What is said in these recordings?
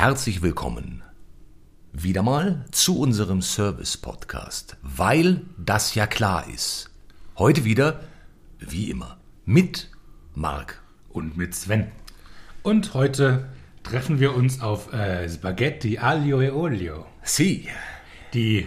herzlich willkommen wieder mal zu unserem Service-Podcast, weil das ja klar ist. Heute wieder, wie immer, mit Marc. Und mit Sven. Und heute treffen wir uns auf äh, Spaghetti aglio e olio. Sie. Die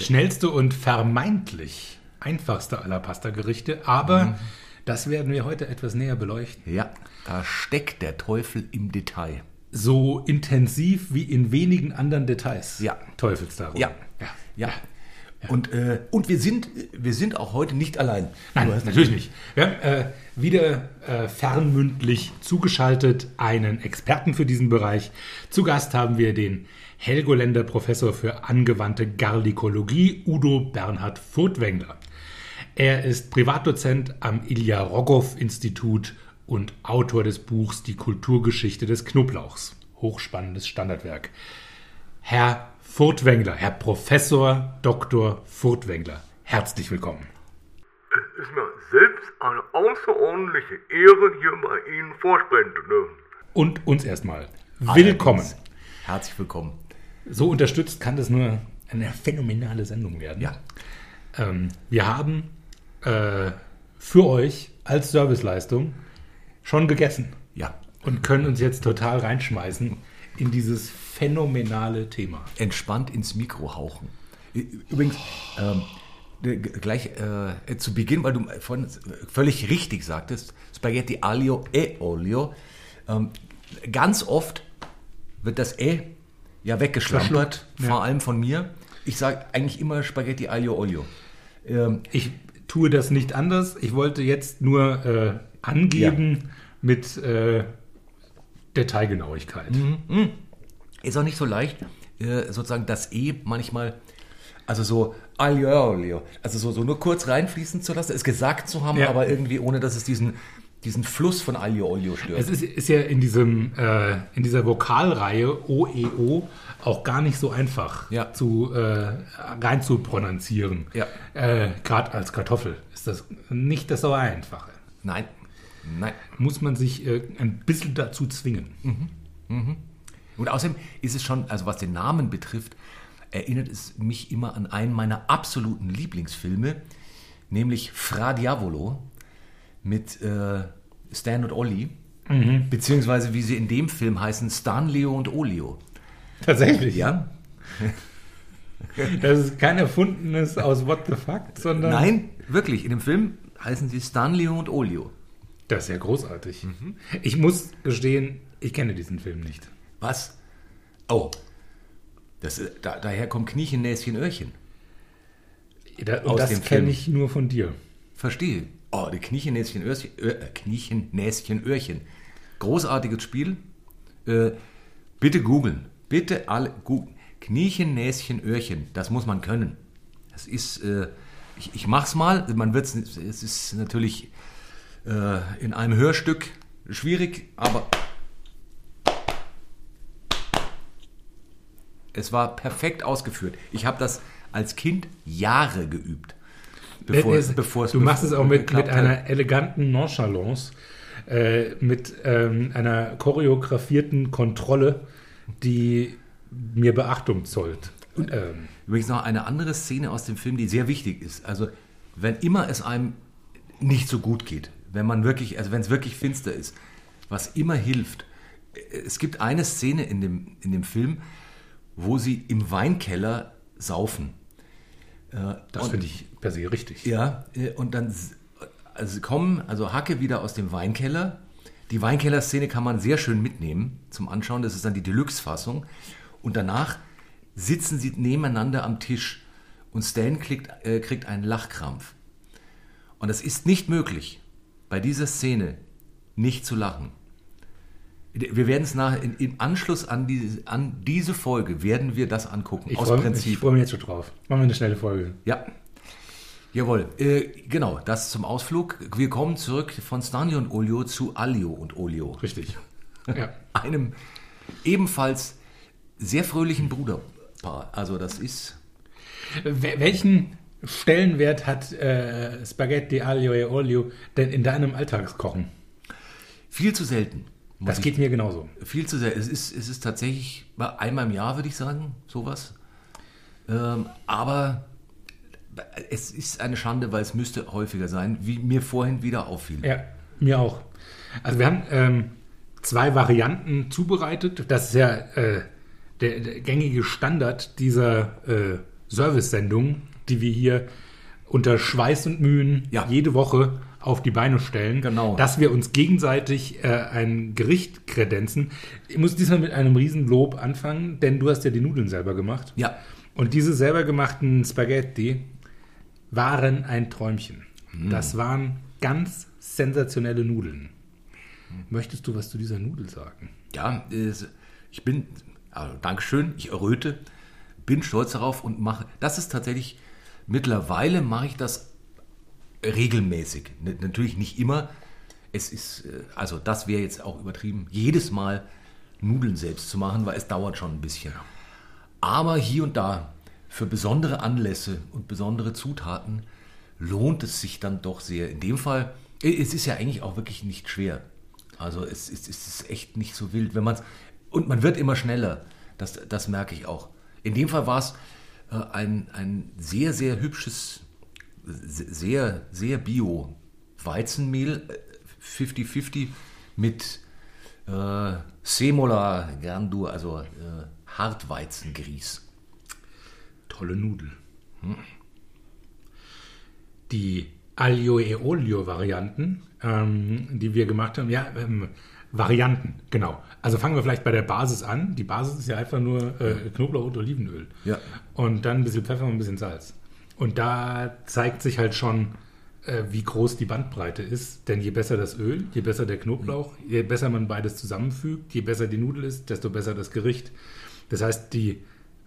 schnellste und vermeintlich einfachste aller Pasta-Gerichte, aber das werden wir heute etwas näher beleuchten. Ja, da steckt der Teufel im Detail. So intensiv wie in wenigen anderen Details. Ja. Teufelsdarum. Ja. ja. Ja. Und, äh, und wir, sind, wir sind auch heute nicht allein. Nein, natürlich nicht. Wir haben äh, wieder äh, fernmündlich zugeschaltet einen Experten für diesen Bereich. Zu Gast haben wir den Helgoländer Professor für angewandte Garlikologie, Udo Bernhard Furtwängler. Er ist Privatdozent am Ilja Rogow Institut und Autor des Buchs Die Kulturgeschichte des Knoblauchs. Hochspannendes Standardwerk. Herr Furtwängler, Herr Professor Dr. Furtwängler, herzlich willkommen. Es ist mir selbst eine außerordentliche Ehre, hier bei Ihnen vorsprechen zu dürfen. Und uns erstmal willkommen. Allerdings. Herzlich willkommen. So unterstützt kann das nur eine phänomenale Sendung werden. Ja. Ähm, wir haben äh, für euch als Serviceleistung schon gegessen Ja. und können uns jetzt total reinschmeißen in dieses phänomenale Thema. Entspannt ins Mikro hauchen. Übrigens, ähm, äh, g- gleich äh, zu Beginn, weil du vorhin völlig richtig sagtest, Spaghetti aglio e olio. Ähm, ganz oft wird das E ja weggeschlampert, ja. vor allem von mir. Ich sage eigentlich immer Spaghetti aglio olio. Ähm, Ich tue das nicht anders. Ich wollte jetzt nur äh, angeben mit äh, Detailgenauigkeit. ist auch nicht so leicht, äh, sozusagen das E manchmal, also so aglio also so, so nur kurz reinfließen zu lassen, es gesagt zu haben, Ja. aber irgendwie ohne, dass es diesen, diesen Fluss von aglio olio stört. Es ist, ist ja in, diesem, äh, in dieser Vokalreihe OEO auch gar nicht so einfach Ja. zu, äh, rein zu prononcieren. Ja. Äh, Gerade als Kartoffel ist das nicht das so Einfache. Nein, nein. Muss man sich äh, ein bisschen dazu zwingen. Und außerdem ist es schon, also was den Namen betrifft, erinnert es mich immer an einen meiner absoluten Lieblingsfilme, nämlich Fra Diavolo mit äh, Stan und Olli. Beziehungsweise wie sie in dem Film heißen, Stan, Leo und Olio. Tatsächlich. Ja? Das ist kein erfundenes aus What the Fuck, sondern Nein, wirklich. In dem Film heißen sie Stan, Leo und Olio. Das ist ja großartig. Ich muss gestehen, ich kenne diesen Film nicht. Was? Oh. Das, da, daher kommt Kniechen, Näschen, Öhrchen. Da, und das kenne ich nur von dir. Verstehe. Oh, die Kniechen, Näschen, Öhrchen. Ö, äh, Kniechen, Näschen, Öhrchen. Großartiges Spiel. Äh, bitte googeln. Bitte alle googeln. Kniechen, Näschen, Öhrchen. Das muss man können. Das ist, äh, ich, ich mach's mal. Man wird's, es ist natürlich äh, in einem Hörstück schwierig, aber es war perfekt ausgeführt. Ich habe das als Kind Jahre geübt. Bevor, Es- bevor es du machst es auch mit, mit hat. einer eleganten Nonchalance, äh, mit ähm, einer choreografierten Kontrolle, die mir Beachtung zollt. Ähm, Übrigens noch eine andere Szene aus dem Film, die sehr wichtig ist. Also, wenn immer es einem nicht so gut geht, wenn man wirklich, also wenn es wirklich finster ist, was immer hilft. Es gibt eine Szene in dem, in dem Film, wo sie im Weinkeller saufen. Äh, das finde ich per se richtig. Ja, äh, und dann also kommen, also Hacke wieder aus dem Weinkeller. Die Weinkeller-Szene kann man sehr schön mitnehmen zum Anschauen. Das ist dann die Deluxe-Fassung. Und danach sitzen sie nebeneinander am Tisch und Stan kriegt, äh, kriegt einen Lachkrampf. Und es ist nicht möglich, bei dieser Szene nicht zu lachen. Wir werden es nach, in, im Anschluss an diese, an diese Folge werden wir das angucken. Ich aus freue freu mich jetzt schon drauf. Machen wir eine schnelle Folge. Ja. Jawohl. Äh, genau, das zum Ausflug. Wir kommen zurück von Stanley und Olio zu Alio und Olio. Richtig. Ja. Einem ebenfalls sehr fröhlichen Bruderpaar. Also das ist. Wel- Welchen Stellenwert hat äh, Spaghetti aglio e olio denn in deinem Alltagskochen? Viel zu selten. Das ich- geht mir genauso. Viel zu sehr. Es ist, es ist tatsächlich mal einmal im Jahr, würde ich sagen, sowas. Ähm, aber es ist eine Schande, weil es müsste häufiger sein, wie mir vorhin wieder auffiel. Ja, mir auch. Also wir haben ähm, zwei Varianten zubereitet. Das ist ja äh, der, der gängige Standard dieser äh, Service-Sendung, die wir hier unter Schweiß und Mühen Ja. jede Woche auf die Beine stellen. Genau. Dass wir uns gegenseitig äh, ein Gericht kredenzen. Ich muss diesmal mit einem Riesenlob anfangen, denn du hast ja die Nudeln selber gemacht. Ja. Und diese selber gemachten Spaghetti waren ein Träumchen. Das waren ganz sensationelle Nudeln. Möchtest du was zu dieser Nudel sagen? Ja, ich bin, also Dankeschön, ich erröte, bin stolz darauf und mache, das ist tatsächlich, mittlerweile mache ich das regelmäßig. Natürlich nicht immer. Es ist, äh, also das wäre jetzt auch übertrieben, jedes Mal Nudeln selbst zu machen, weil es dauert schon ein bisschen. Aber hier und da, für besondere Anlässe und besondere Zutaten, lohnt es sich dann doch sehr. In dem Fall, es ist ja eigentlich auch wirklich nicht schwer. Also es ist, es ist echt nicht so wild, wenn man und man wird immer schneller. Das, das merke ich auch. In dem Fall war es ein, ein sehr, sehr hübsches, se- sehr, sehr bio Weizenmehl, äh, 50-50 mit äh, Semola Grandur, also äh, Hartweizengrieß. Tolle Nudel. Die Aglio e Olio Varianten, ähm, die wir gemacht haben, ja, ähm, Varianten, genau. Also fangen wir vielleicht bei der Basis an. Die Basis ist ja einfach nur äh, Knoblauch und Olivenöl. Ja. Und dann ein bisschen Pfeffer und ein bisschen Salz. Und da zeigt sich halt schon, äh, wie groß die Bandbreite ist. Denn je besser das Öl, je besser der Knoblauch, je besser man beides zusammenfügt, je besser die Nudel ist, desto besser das Gericht. Das heißt, die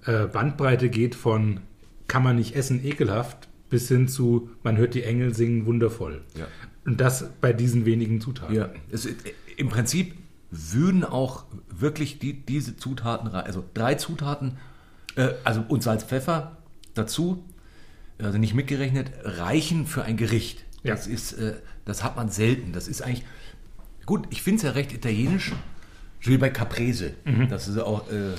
äh, Bandbreite geht von kann man nicht essen, ekelhaft, bis hin zu man hört die Engel singen, wundervoll. Ja. Und das bei diesen wenigen Zutaten. Ja, es, im Prinzip würden auch wirklich die, diese Zutaten, rei- also drei Zutaten, äh, also und Salz, Pfeffer dazu, also nicht mitgerechnet, reichen für ein Gericht. Ja. Das ist, äh, das hat man selten. Das ist eigentlich, gut, ich finde es ja recht italienisch, so wie bei Caprese. Das ist auch äh,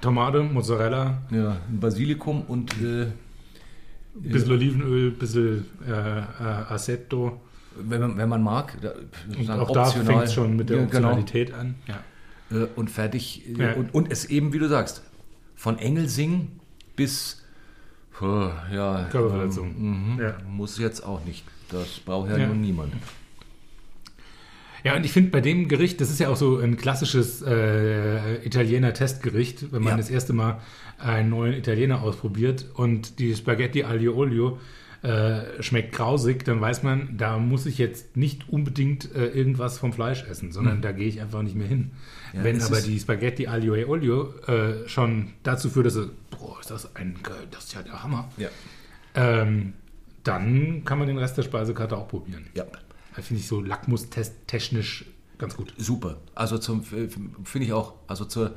Tomate, Mozzarella, ja, Basilikum und äh, ein bisschen Olivenöl, ein bisschen äh, äh, Assetto. Wenn, man, wenn man mag, da, Und auch da optional. fängt es schon mit der Ja, genau. Optionalität an. Ja. äh, und fertig. äh, Ja. Und, und es eben, wie du sagst, von Engelsing bis puh, ja, Körperverletzung. ähm, mhm, Ja. muss jetzt auch nicht. Das braucht ja, Ja. nun niemand. Ja, und ich finde bei dem Gericht, das ist ja auch so ein klassisches äh, Italiener-Testgericht, wenn man Ja. das erste Mal einen neuen Italiener ausprobiert und die Spaghetti aglio olio äh, schmeckt grausig, dann weiß man, da muss ich jetzt nicht unbedingt äh, irgendwas vom Fleisch essen, sondern da gehe ich einfach nicht mehr hin. Ja, wenn aber die Spaghetti aglio e olio äh, schon dazu führt, dass du, boah, ist das ein, das ist ja der Hammer, Ja. ähm, dann kann man den Rest der Speisekarte auch probieren. ja. Da finde ich so Lackmustest technisch ganz gut. Super. Also zum finde ich auch, also zur,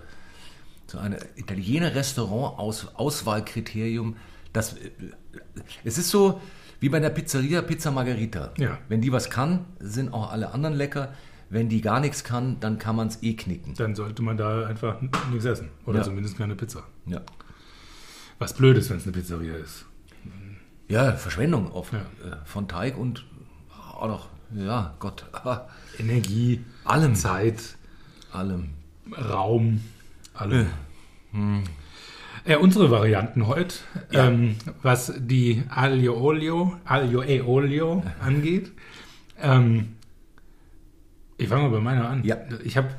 zu einer Italiener Restaurant -Aus Auswahlkriterium, das äh, es ist so wie bei der Pizzeria Pizza Margherita. Ja. Wenn die was kann, sind auch alle anderen lecker. Wenn die gar nichts kann, dann kann man es eh knicken. Dann sollte man da einfach nichts essen. Oder Ja. zumindest keine Pizza. Ja. Was blöd ist, wenn es eine Pizzeria ist. Ja, Verschwendung auf, Ja. äh, von Teig und auch noch, ja, Gott, Energie, allem, Zeit, allem. Raum, alles. Ja, unsere Varianten heute, ähm, was die Aglio Olio, Aglio e Olio angeht. Ähm, ich fange mal bei meiner an. Ja. Ich habe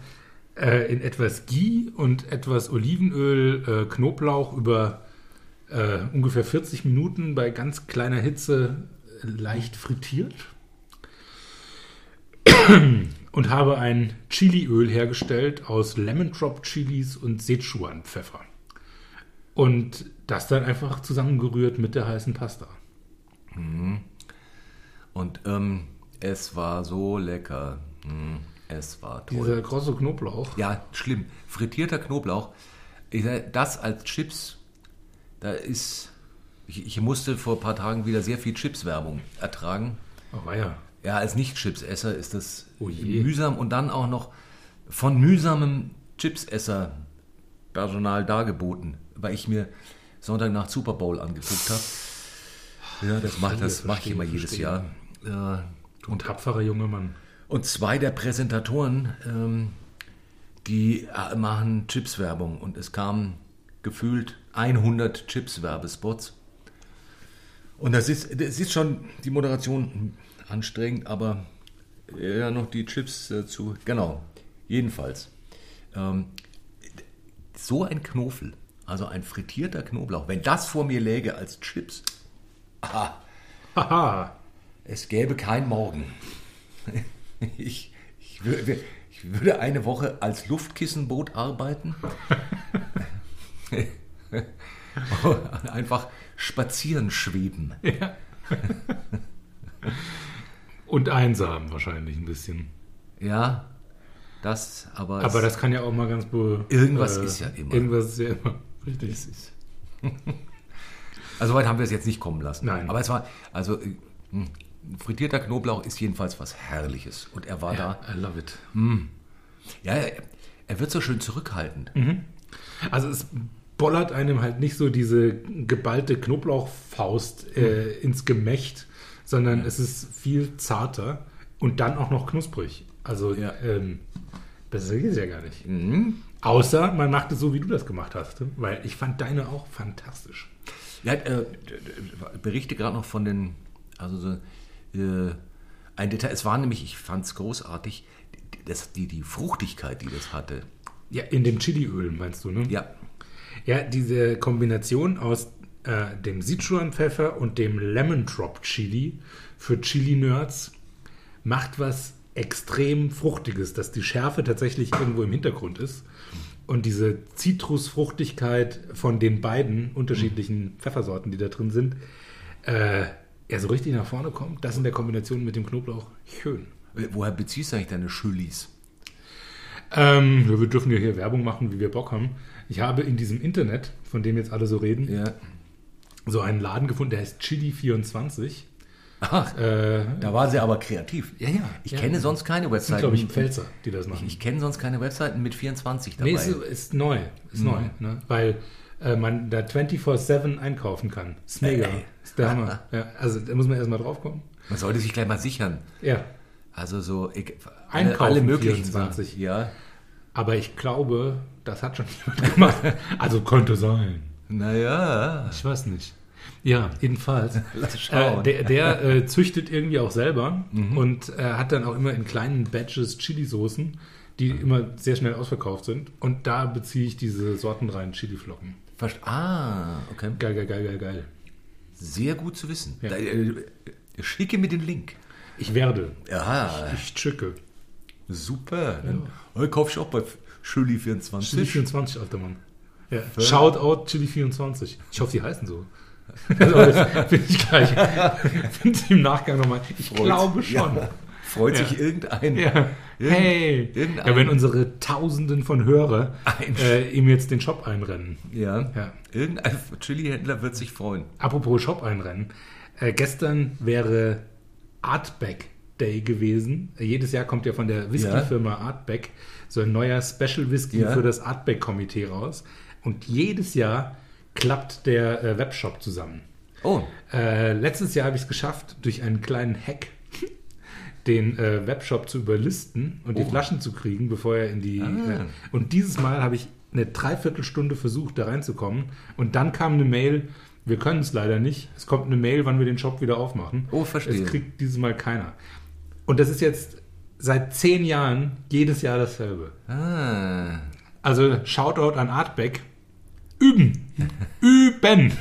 äh, in etwas Ghee und etwas Olivenöl, äh, Knoblauch über äh, ungefähr 40 Minuten bei ganz kleiner Hitze äh, leicht frittiert und habe ein Chiliöl hergestellt aus Lemon Drop Chilis und Sichuan Pfeffer. Und das dann einfach zusammengerührt mit der heißen Pasta. Und ähm, es war so lecker. Hm, es war toll. Dieser große Knoblauch. Ja, schlimm. Frittierter Knoblauch. Ich sag, Das als Chips, da ist. Ich, ich musste vor ein paar Tagen wieder sehr viel Chips-Werbung ertragen. Oh, war ja. Ja, als Nicht-Chips-Esser ist das Oh mühsam und dann auch noch von mühsamem Chipsesser-Personal dargeboten, weil ich mir Sonntag nach Super Bowl angeguckt habe. Ja, das mache das mach ich immer jedes. Jahr. Ja, Und tapferer junger Mann. und zwei der Präsentatoren, ähm, die äh, machen Chips-Werbung und es kamen gefühlt 100 Chips-Werbespots. Und das ist, das ist schon die Moderation anstrengend, aber ja, noch die Chips dazu. Genau, jedenfalls. Ähm, so ein Knofel, also ein frittierter Knoblauch, wenn das vor mir läge als Chips, aha, Haha. es gäbe kein Morgen. Ich, ich, würde, ich würde eine Woche als Luftkissenboot arbeiten. Einfach spazieren schweben. Und einsam wahrscheinlich ein bisschen. Ja, das aber. Aber das kann ja auch mal ganz be Irgendwas ist ja immer. Irgendwas ist ja immer. Richtig. also weit haben wir es jetzt nicht kommen lassen. Nein. Aber es war, also äh, hm, frittierter Knoblauch ist jedenfalls was Herrliches. Und er war Ja, I love it. da. Ja, er, er wird so schön zurückhaltend. Also es bollert einem halt nicht so diese geballte Knoblauchfaust äh, ins Gemächt, sondern es ist viel zarter und dann auch noch knusprig. Also Ja. ähm, besser geht es ja gar nicht. Außer man macht es so, wie du das gemacht hast. Weil ich fand deine auch fantastisch. Ja, äh, berichte gerade noch von den, also so, äh, ein Detail, es war nämlich, ich fand es großartig, die- das, die, die Fruchtigkeit, die das hatte. Ja, in dem Chiliöl meinst du, ne? Ja, Ja, diese Kombination aus äh, dem Sichuan-Pfeffer und dem Lemon Drop Chili für Chili-Nerds macht was extrem Fruchtiges, dass die Schärfe tatsächlich irgendwo im Hintergrund ist. Und diese Zitrusfruchtigkeit von den beiden unterschiedlichen Pfeffersorten, die da drin sind, äh, ja, so richtig nach vorne kommt. Das in der Kombination mit dem Knoblauch schön. Woher beziehst du eigentlich deine Chilis? Ähm, wir dürfen ja hier Werbung machen, wie wir Bock haben. Ich habe in diesem Internet, von dem jetzt alle so reden, Ja. so einen Laden gefunden, der heißt Chili24. Ach, Äh, da waren sie aber kreativ. Ja, ja. Ich Ja. kenne sonst keine Webseiten. glaube ich, Pfälzer, die das machen. ich kenne sonst keine Webseiten mit 24 dabei. nee, ist, ist neu. Ist neu. Ne? Weil äh, man da 24-7 einkaufen kann. Ist mega. Ey. Ist der Hammer. Ja, also da muss man erstmal drauf kommen. Man sollte sich gleich mal sichern. Ja. Also so ich, Einkaufen möglichen 24. Sachen. Ja. Aber ich glaube, das hat schon jemand gemacht. also könnte sein. Naja. Ich weiß nicht. Ja, jedenfalls. Lass schauen. Äh, der der äh, züchtet irgendwie auch selber und äh, hat dann auch immer in kleinen Batches Chili-Soßen, die immer sehr schnell ausverkauft sind. Und da beziehe ich diese sortenreinen Chili-Flocken. Ah, okay. Geil, geil, geil, geil, geil. Sehr gut zu wissen. Ja. Da, äh, schicke mir den Link. Ich werde. Ja, Ich schicke. super. Dann ja. kauf ich auch bei Schüli24. Chili 24, alter Mann. Ja. Shoutout Chili 24. Ich hoffe, die heißen so. Also, das finde ich gleich. Finde ich im Nachgang nochmal. Ich Freut- glaube schon. Ja. Freut sich Ja. irgendein. Ja. Hey. irgendein- Ja, wenn unsere Tausenden von Hörer äh, ihm jetzt den Shop einrennen. Ja. Ja. Irgendein Chili-Händler wird sich freuen. Apropos Shop einrennen. Äh, gestern wäre Artback Day gewesen. Äh, jedes Jahr kommt ja von der Whisky-Firma Artback so ein neuer Special Whisky Ja. für das Artback-Komitee raus. Und jedes Jahr klappt der äh, Webshop zusammen. Oh, Äh, letztes Jahr habe ich es geschafft, durch einen kleinen Hack den äh, Webshop zu überlisten und die Oh. Flaschen zu kriegen, bevor er in die. Ah. Äh, und dieses Mal habe ich eine Dreiviertelstunde versucht, da reinzukommen. Und dann kam eine Mail, wir können es leider nicht. Es kommt eine Mail, wann wir den Shop wieder aufmachen. Oh, verstehe. Es kriegt dieses Mal keiner. Und das ist jetzt seit zehn Jahren jedes Jahr dasselbe. ah. Also Shoutout an Artback. Üben. Üben.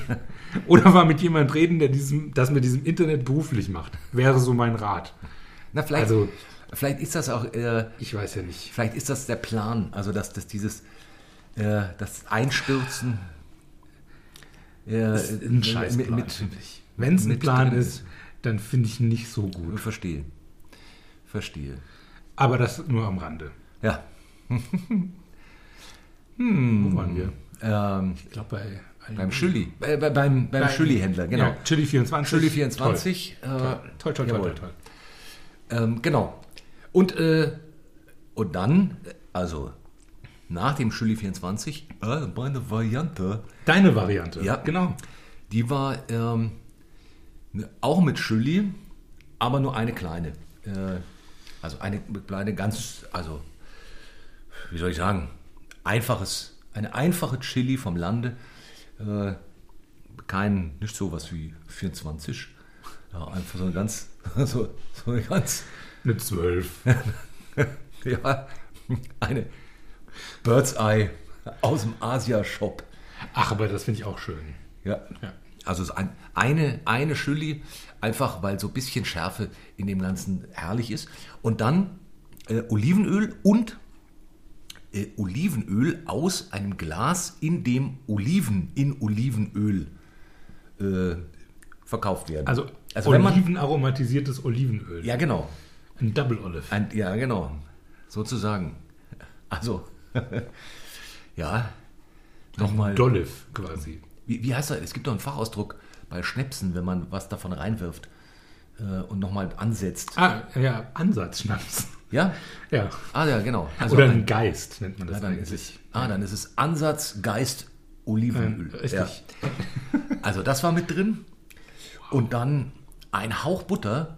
Oder mal mit jemand reden, der diesem, das mit diesem Internet beruflich macht. Wäre so mein Rat. Na, vielleicht, Also- vielleicht ist das auch, äh, Ich weiß ja nicht. vielleicht ist das der Plan. Also, dass, dass dieses, äh, das Einstürzen. Äh, Ein Scheißplan, mit. Wenn es ein Plan ist, dann finde ich nicht so gut. Verstehe. Verstehe. Aber das nur am Rande. Ja. Wo waren wir? Ähm, Ich glaube bei beim Schülli. Äh, bei- beim beim Schülli-Händler, genau. Ja, Chili 24. Schülli 24. Toll, Äh, toll, toll, toll, toll, toll. Ähm, genau. Und, äh, und dann Also, nach dem Chili 24, äh, meine Variante, Deine Variante. Ja. genau. die war ähm, ne- auch mit Chili, aber nur eine kleine. Äh, also eine kleine, ganz, also, wie soll ich sagen, einfaches, eine einfache Chili vom Lande. Äh, kein, nicht sowas wie 24. Ja, einfach so eine ganz, so, so eine ganz, Eine 12. ja, eine Bird's Eye aus dem Asia-Shop. Ach, aber das finde ich auch schön. Ja. Ja. Also ein, eine, eine Chili, einfach weil so ein bisschen Schärfe in dem Ganzen herrlich ist. Und dann äh, Olivenöl und äh, Olivenöl aus einem Glas, in dem Oliven in Olivenöl äh, verkauft werden. Also, also olivenaromatisiertes Olivenöl. ja genau, Ein Double Olive. ein, ja genau, sozusagen. Also, ja, nochmal. Dolive quasi. Wie, wie heißt das? Es gibt doch einen Fachausdruck bei Schnäpsen, wenn man was davon reinwirft äh, und nochmal ansetzt. Ah, ja, Ansatzschnaps. Ja? Ja. Ah, ja, genau. Also Oder ein- Geist nennt man das ja, dann ist eigentlich. es, ah, dann ist es Ansatz, Geist, Olivenöl. Richtig. Also das war mit drin. Und dann ein Hauch Butter,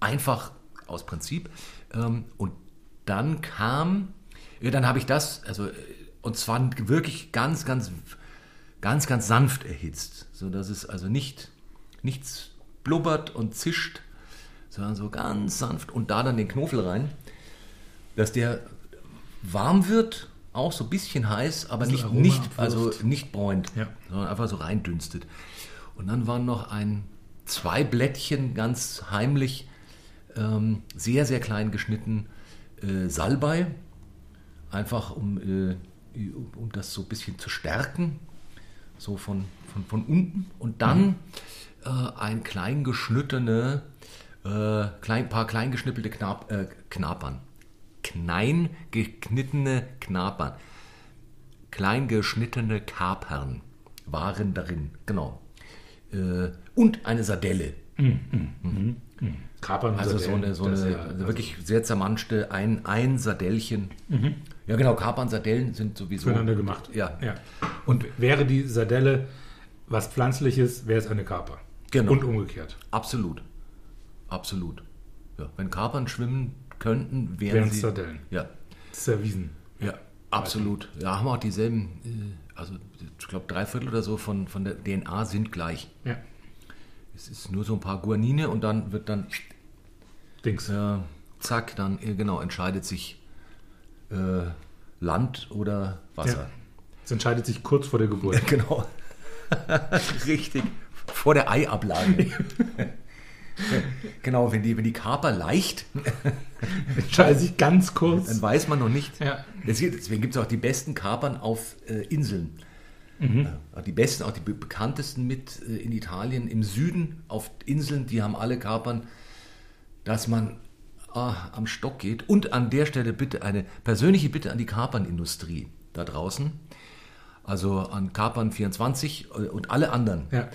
einfach aus Prinzip. Ähm, und dann kam, ja, dann habe ich das, also, und zwar wirklich ganz, ganz, ganz, ganz sanft erhitzt, so dass es also nicht, nichts blubbert und zischt, sondern so ganz sanft und da dann den Knofel rein, dass der warm wird, auch so ein bisschen heiß, aber nicht, Aroma nicht, also nicht bräunt, Ja. sondern einfach so reindünstet. Und dann waren noch ein, zwei Blättchen ganz heimlich, ähm, sehr, sehr klein geschnitten, äh, Salbei, einfach um, äh, um, um das so ein bisschen zu stärken, so von, von, von unten. Und dann äh, ein klein geschnittene, äh, klein, paar klein geschnippelte Knab, äh, Knapern. Klein geknittene Knapern. Klein geschnittene Kapern waren darin, genau. Äh, und eine Sardelle. Kapern Also so eine, so eine ja- also wirklich sehr zermanschte, ein, ein Sardellchen. Ja genau, Kapern, Sardellen sind sowieso. Füreinander gemacht. Ja. ja. Und wäre die Sardelle was Pflanzliches, wäre es eine Kaper. Genau. Und umgekehrt. Absolut. Absolut. Ja, wenn Kapern schwimmen könnten, wären Wären sie. Sardellen. Ja, erwiesen. ja, absolut. Ja, haben auch dieselben, äh, also ich glaube drei Viertel oder so von, von der DNA sind gleich. Ja. Es ist nur so ein paar Guanine und dann wird dann, Dings. äh, zack, dann äh, genau entscheidet sich äh, Land oder Wasser. Ja. Es entscheidet sich kurz vor der Geburt. Genau. Richtig. Vor der Eiablage. genau, wenn die, wenn die Kaper leicht, entscheidet sich ganz dann kurz. weiß man noch nicht. Ja. Deswegen gibt es auch die besten Kapern auf äh, Inseln. Mhm. Äh, die besten, auch die be- bekanntesten mit äh, in Italien, im Süden auf Inseln, die haben alle Kapern, dass man ah, am Stock geht. Und an der Stelle bitte eine persönliche Bitte an die Kapernindustrie da draußen. Also an Kapern 24 äh, und alle anderen. Ja.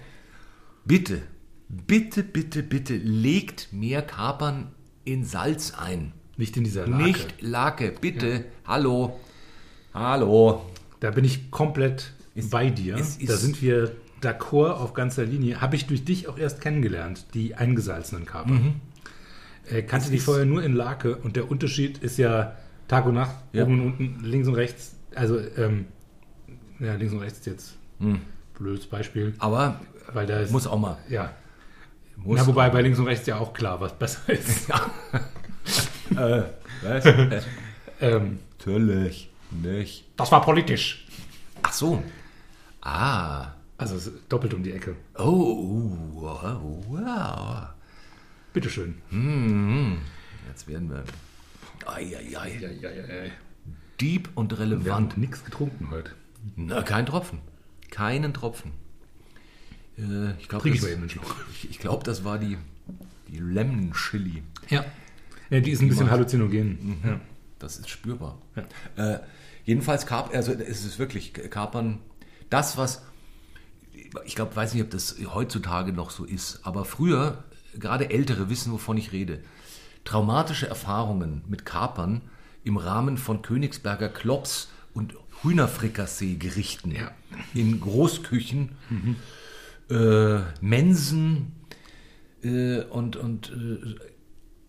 Bitte, bitte, bitte, bitte legt mehr Kapern in Salz ein. Nicht in dieser Lake. Nicht Lake, bitte. Hallo. Hallo. Da bin ich komplett bei dir. es ist- da sind wir d'accord auf ganzer Linie. Habe ich durch dich auch erst kennengelernt, die eingesalzenen Kapern. Mhm. Äh, kannte die vorher nur in Lake und der Unterschied ist ja Tag und Nacht, Ja. oben und unten, links und rechts. Also, ähm, ja, links und rechts ist jetzt blödes Beispiel, Aber weil da ist, muss auch mal. ja. Muss Na, wobei bei links und rechts ja auch klar, was besser ist. äh, was? Äh, ähm, Natürlich nicht. das war politisch. Ach so. Ah. Also doppelt um die Ecke. Oh, wow. wow. Bitteschön. Jetzt werden wir. Ei, ei. Deep und Wir relevant. haben nichts getrunken heute. Na, kein Tropfen. Keinen Tropfen. Äh, ich glaube, das, ich, ich glaub, das war die, die Lemon Chili. Ja. ja die ist ein bisschen macht- halluzinogen. Ja. Das ist spürbar. Ja. Äh, jedenfalls Kap also es ist wirklich Kapern. Das, was ich glaube, weiß nicht, ob das heutzutage noch so ist, aber früher, gerade Ältere wissen, wovon ich rede. Traumatische Erfahrungen mit Kapern im Rahmen von Königsberger Klops und Hühnerfrikassee-Gerichten Ja. in Großküchen, äh, Mensen äh, und, und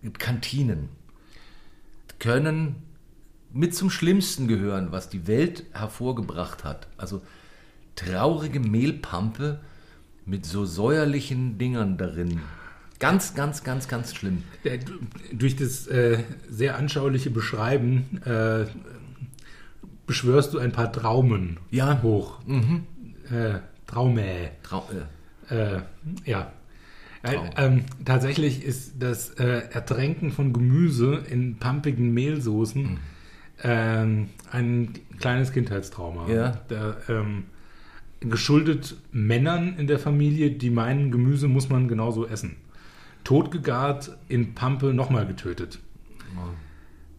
äh, Kantinen können mit zum Schlimmsten gehören, was die Welt hervorgebracht hat. Also traurige Mehlpampe mit so säuerlichen Dingern darin. Ganz, ganz, ganz, ganz schlimm. Du- Durch das äh, sehr anschauliche Beschreiben äh, beschwörst du ein paar Traumen Ja. hoch. Äh, Traume. Trau äh, Äh, ja. Äh, Traum. ähm, tatsächlich ist das äh, Ertränken von Gemüse in pampigen Mehlsoßen Hm. ähm, ein kleines Kindheitstrauma. Ja. Da, ähm, geschuldet Männern in der Familie, die meinen, Gemüse muss man genauso essen. Totgegart, in Pampe nochmal getötet.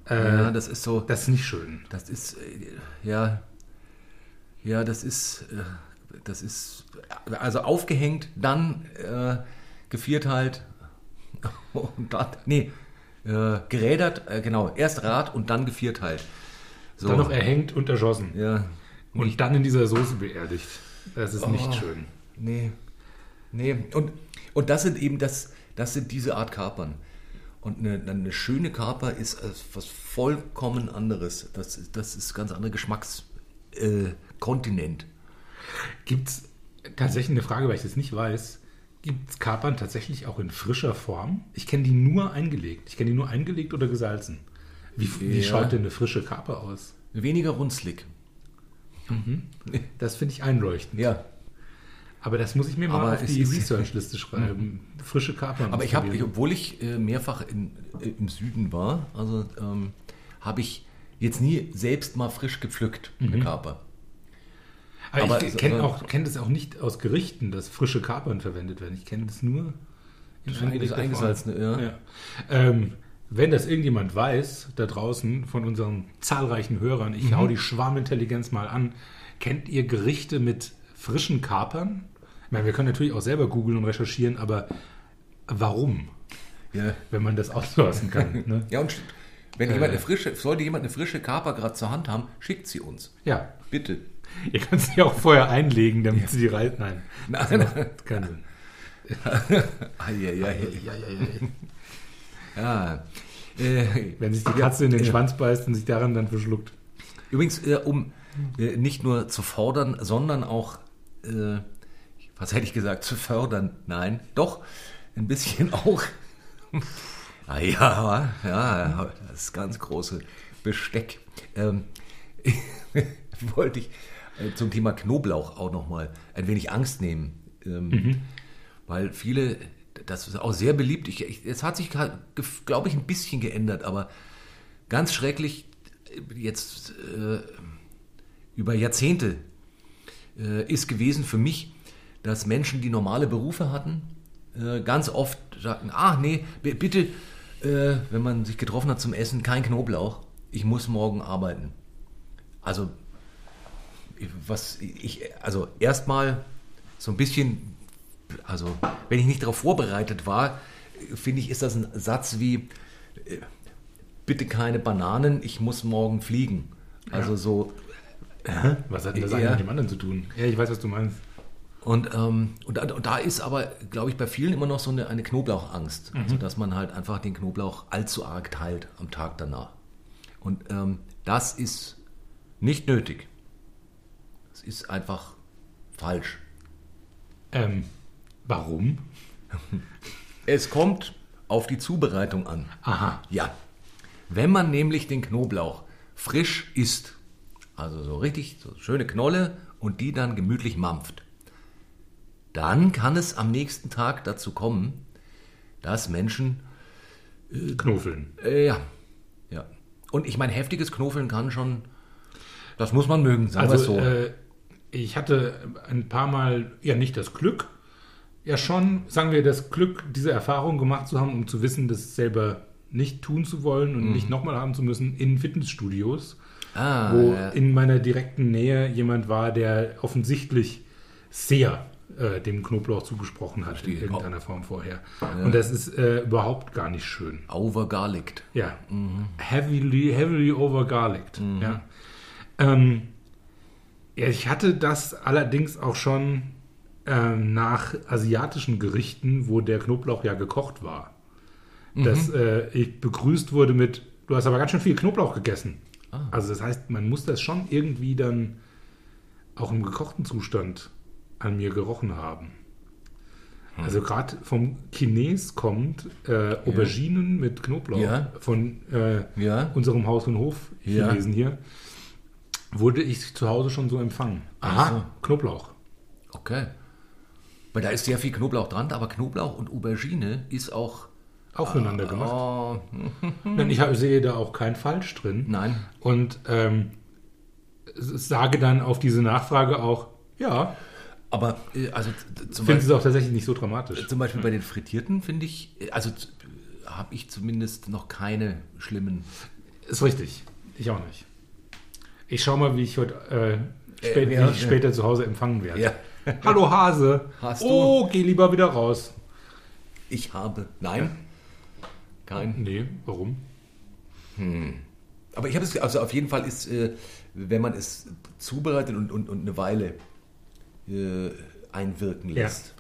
Äh, ja, das ist so. das ist nicht schön. Das ist, äh, ja, ja, das ist, äh, das ist, also aufgehängt, dann äh, gevierteilt und dann, nee, äh, gerädert, äh, genau, erst Rad und dann gevierteilt. So, Dann noch erhängt und erschossen. ja, Und dann in dieser Soße beerdigt. Das ist nicht Oh. schön. nee, nee, und, und das sind eben, das, das sind diese Art Kapern. Und eine, eine schöne Kaper ist äh, was vollkommen anderes. Das, ist- das ist ganz anderer Geschmackskontinent. Äh. Gibt es tatsächlich eine Frage, weil ich das nicht weiß. Gibt es Kapern tatsächlich auch in frischer Form? Ich kenne die nur eingelegt. Ich kenne die nur eingelegt oder gesalzen. Wie, wie Ja. schaut denn eine frische Kaper aus? Weniger runzlig. Das finde ich einleuchtend. Ja. Aber das muss ich mir mal Aber auf die ist- Research-Liste schreiben. Frische Kapern. Aber ich habe, obwohl ich äh, mehrfach in, äh, im Süden war, also ähm, habe ich jetzt nie selbst mal frisch gepflückt, eine Kaper. Aber, aber ich kenne auch- kenn das auch nicht aus Gerichten, dass frische Kapern verwendet werden. Ich kenne das nur in eingelegter Form. eingesalzene, ja. Ja. Ähm, wenn das irgendjemand weiß, da draußen von unseren zahlreichen Hörern, ich hau die Schwarmintelligenz mal an, kennt ihr Gerichte mit frischen Kapern? Ich meine, wir können natürlich auch selber googeln und recherchieren, aber warum, Ja, wenn man das auslassen kann? Ne? ja und wenn Äh. jemand eine frische, sollte jemand eine frische Kaper gerade zur Hand haben, schickt sie uns. Ja, Bitte. ihr könnt sie auch vorher einlegen, damit sie die Reise... Nein, Nein, das macht keinen Sinn. Ja. Äh, Wenn sich die Katze in den Schwanz beißt und sich daran dann verschluckt. Übrigens, äh, um äh, nicht nur zu fordern, sondern auch, äh, was hätte ich gesagt, zu fördern. Nein, doch, ein bisschen auch. ah, ja, ja, das ganz große Besteck. Ähm, wollte ich äh, zum Thema Knoblauch auch nochmal ein wenig Angst nehmen. Ähm, Weil viele, das ist auch sehr beliebt. Ich, ich, es hat sich, glaube ich, ein bisschen geändert, aber ganz schrecklich jetzt äh, über Jahrzehnte äh, ist gewesen für mich, dass Menschen, die normale Berufe hatten, äh, ganz oft sagten, ah nee, bitte, äh, wenn man sich getroffen hat zum Essen, kein Knoblauch, ich muss morgen arbeiten. Also was ich, also erstmal so ein bisschen, also wenn ich nicht darauf vorbereitet war, finde ich, ist das ein Satz wie, äh, bitte keine Bananen, ich muss morgen fliegen. Also so, Was hat denn das Ja. eine mit dem anderen zu tun? Ja, ich weiß, was du meinst. und, ähm, und, da, und da ist aber, glaube ich, bei vielen immer noch so eine, eine Knoblauchangst. Also, dass man halt einfach den Knoblauch allzu arg teilt am Tag danach. Und ähm, das ist nicht nötig. Es ist einfach falsch. Ähm, warum? Es kommt auf die Zubereitung an. Aha. Ja. Wenn man nämlich den Knoblauch frisch isst, also so richtig so schöne Knolle und die dann gemütlich mampft, dann kann es am nächsten Tag dazu kommen, dass Menschen, Knuffeln. äh, ja, ja. Und ich meine, heftiges Knoffeln kann schon, das muss man mögen, sagen wir es Also, so. äh, ich hatte ein paar Mal ja nicht das Glück, ja schon, sagen wir, das Glück, diese Erfahrung gemacht zu haben, um zu wissen, das selber nicht tun zu wollen und nicht nochmal haben zu müssen in Fitnessstudios, Mhm. ah, wo ja. in meiner direkten Nähe jemand war, der offensichtlich sehr äh, dem Knoblauch zugesprochen hat in Verstehe. irgendeiner Form vorher. Und das ist äh, überhaupt gar nicht schön. Overgarlicked. Ja. Heavily, heavily overgarlicked. Ja. Ähm, ja. Ich hatte das allerdings auch schon ähm, nach asiatischen Gerichten, wo der Knoblauch ja gekocht war. Dass äh, ich begrüßt wurde mit, du hast aber ganz schön viel Knoblauch gegessen. Also das heißt, man muss das schon irgendwie dann auch im gekochten Zustand an mir gerochen haben. Also gerade vom Chines kommt äh, Auberginen mit Knoblauch Ja. von äh, Ja. unserem Haus- und Hof Ja. Chinesen hier. Wurde ich zu Hause schon so empfangen. Aha, Knoblauch. Okay. Weil da ist sehr viel Knoblauch dran, aber Knoblauch und Aubergine ist auch. Auch füreinander gemacht. Oh, ich hab- sehe da auch kein Falsch drin. nein. Und ähm, sage dann auf diese Nachfrage auch, ja, Aber äh, also zum finde es Beispiel, auch tatsächlich nicht so dramatisch. zum Beispiel bei den Frittierten finde ich, äh, also habe ich zumindest noch keine schlimmen. Ist richtig. Ich auch nicht. Ich schau mal, wie ich heute äh, spä ja, wie ich ja. später zu Hause empfangen werde. Ja. Hallo Hase. Hast du? oh, geh lieber wieder raus. Ich habe. Nein. Kein. Nee, warum? Aber ich habe es, also auf jeden Fall ist, äh, wenn man es zubereitet und, und, und eine Weile äh, einwirken Ja. lässt,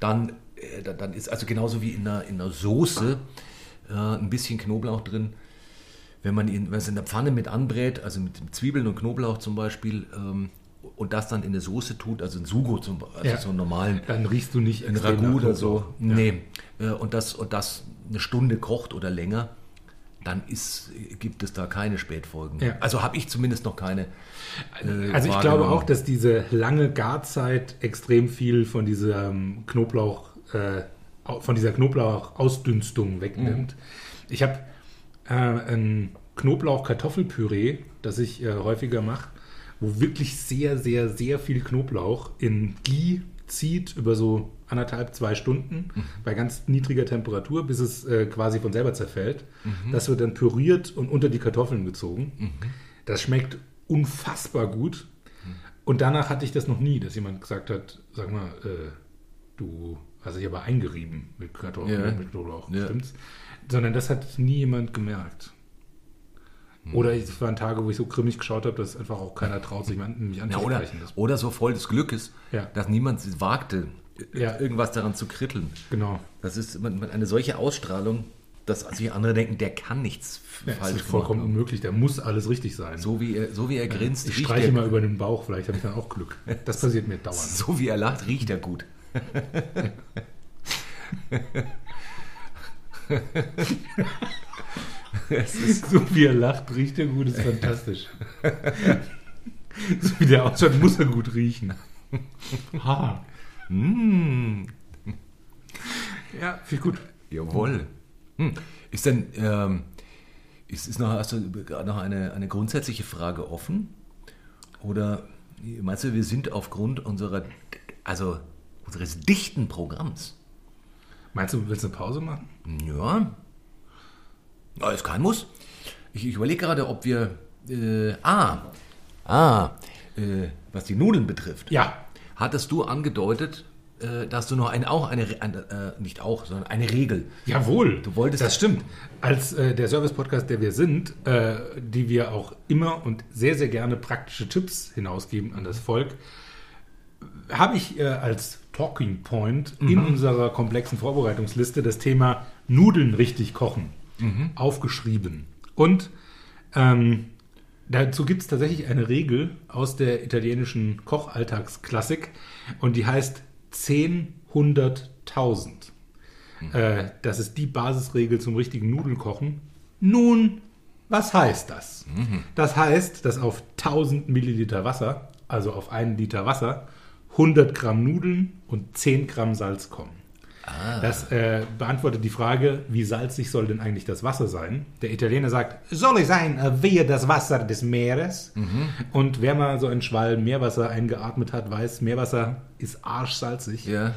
dann, äh, dann, ist, also genauso wie in einer, in einer Soße, äh, ein bisschen Knoblauch drin. Wenn man ihn, wenn man es in der Pfanne mit anbrät, also mit Zwiebeln und Knoblauch zum Beispiel, ähm, und das dann in eine Soße tut, also ein Sugo zum also Ja. so einen normalen Dann riechst du nicht ein extrem Ragout oder so. Knoblauch. Nee. Äh, Und das, und das eine Stunde kocht oder länger, dann ist, gibt es da keine Spätfolgen. Ja. Also habe ich zumindest noch keine. äh, Also ich glaube auch, dass diese lange Garzeit extrem viel von diesem Knoblauch, äh, von dieser Knoblauchausdünstung wegnimmt. Ich habe äh, ein Knoblauch-Kartoffelpüree, das ich äh, häufiger mache, wo wirklich sehr, sehr, sehr viel Knoblauch in Ghee zieht über so anderthalb, zwei Stunden bei ganz niedriger Temperatur, bis es äh, quasi von selber zerfällt. Das wird dann püriert und unter die Kartoffeln gezogen. Das schmeckt unfassbar gut. Und danach hatte ich das noch nie, dass jemand gesagt hat, sag mal, äh, du hast dich aber eingerieben mit Kartoffeln, Ja. mit Knoblauch, Ja. stimmt's? Sondern das hat nie jemand gemerkt. Oder es waren Tage, wo ich so grimmig geschaut habe, dass einfach auch keiner traut, sich mich Ja, oder, anzusprechen. Das- oder so voll des Glückes, Ja. dass niemand wagte, Ja. irgendwas daran zu kritteln. genau. Das ist eine solche Ausstrahlung, dass sich andere denken, der kann nichts Ja, das falsch ist vollkommen gemacht haben. unmöglich. Da muss alles richtig sein. So wie er, so wie er grinst, ich streiche mal über den Bauch, vielleicht habe ich dann auch Glück. Das passiert mir dauernd. so wie er lacht, riecht er gut. es ist, So wie er lacht, riecht er gut, ist fantastisch. so wie der ausschaut, muss er gut riechen. Ha. mm, Ja, viel gut. Jawohl. Hm. Ist denn, ähm, ist, ist noch, hast du noch eine, eine grundsätzliche Frage offen? Oder meinst du, wir sind aufgrund unserer, also unseres dichten Programms, Meinst du, willst du eine Pause machen? ja, Na, ist kein Muss. Ich, ich überlege gerade, ob wir, äh, ah, ah, äh, was die Nudeln betrifft. Ja. Hattest du angedeutet, äh, dass du noch eine, auch eine, eine äh, nicht auch, sondern eine Regel Jawohl. Du wolltest- Das stimmt. Als äh, der Service-Podcast, der wir sind, äh, die wir auch immer und sehr, sehr gerne praktische Tipps hinausgeben an das Volk, habe ich äh, als Talking Point in unserer komplexen Vorbereitungsliste das Thema Nudeln richtig kochen aufgeschrieben. Und ähm, dazu gibt es tatsächlich eine Regel aus der italienischen Kochalltagsklassik und die heißt 10, 100, 1000. Äh, das ist die Basisregel zum richtigen Nudelkochen. Nun, was heißt das? Das heißt, dass auf 1000 Milliliter Wasser, also auf einen Liter Wasser, 100 Gramm Nudeln und 10 Gramm Salz kommen. Das äh, beantwortet die Frage, wie salzig soll denn eigentlich das Wasser sein? Der Italiener sagt, soll es sein äh, wie das Wasser des Meeres? Und wer mal so einen Schwall Meerwasser eingeatmet hat, weiß, Meerwasser ist arschsalzig. Ja.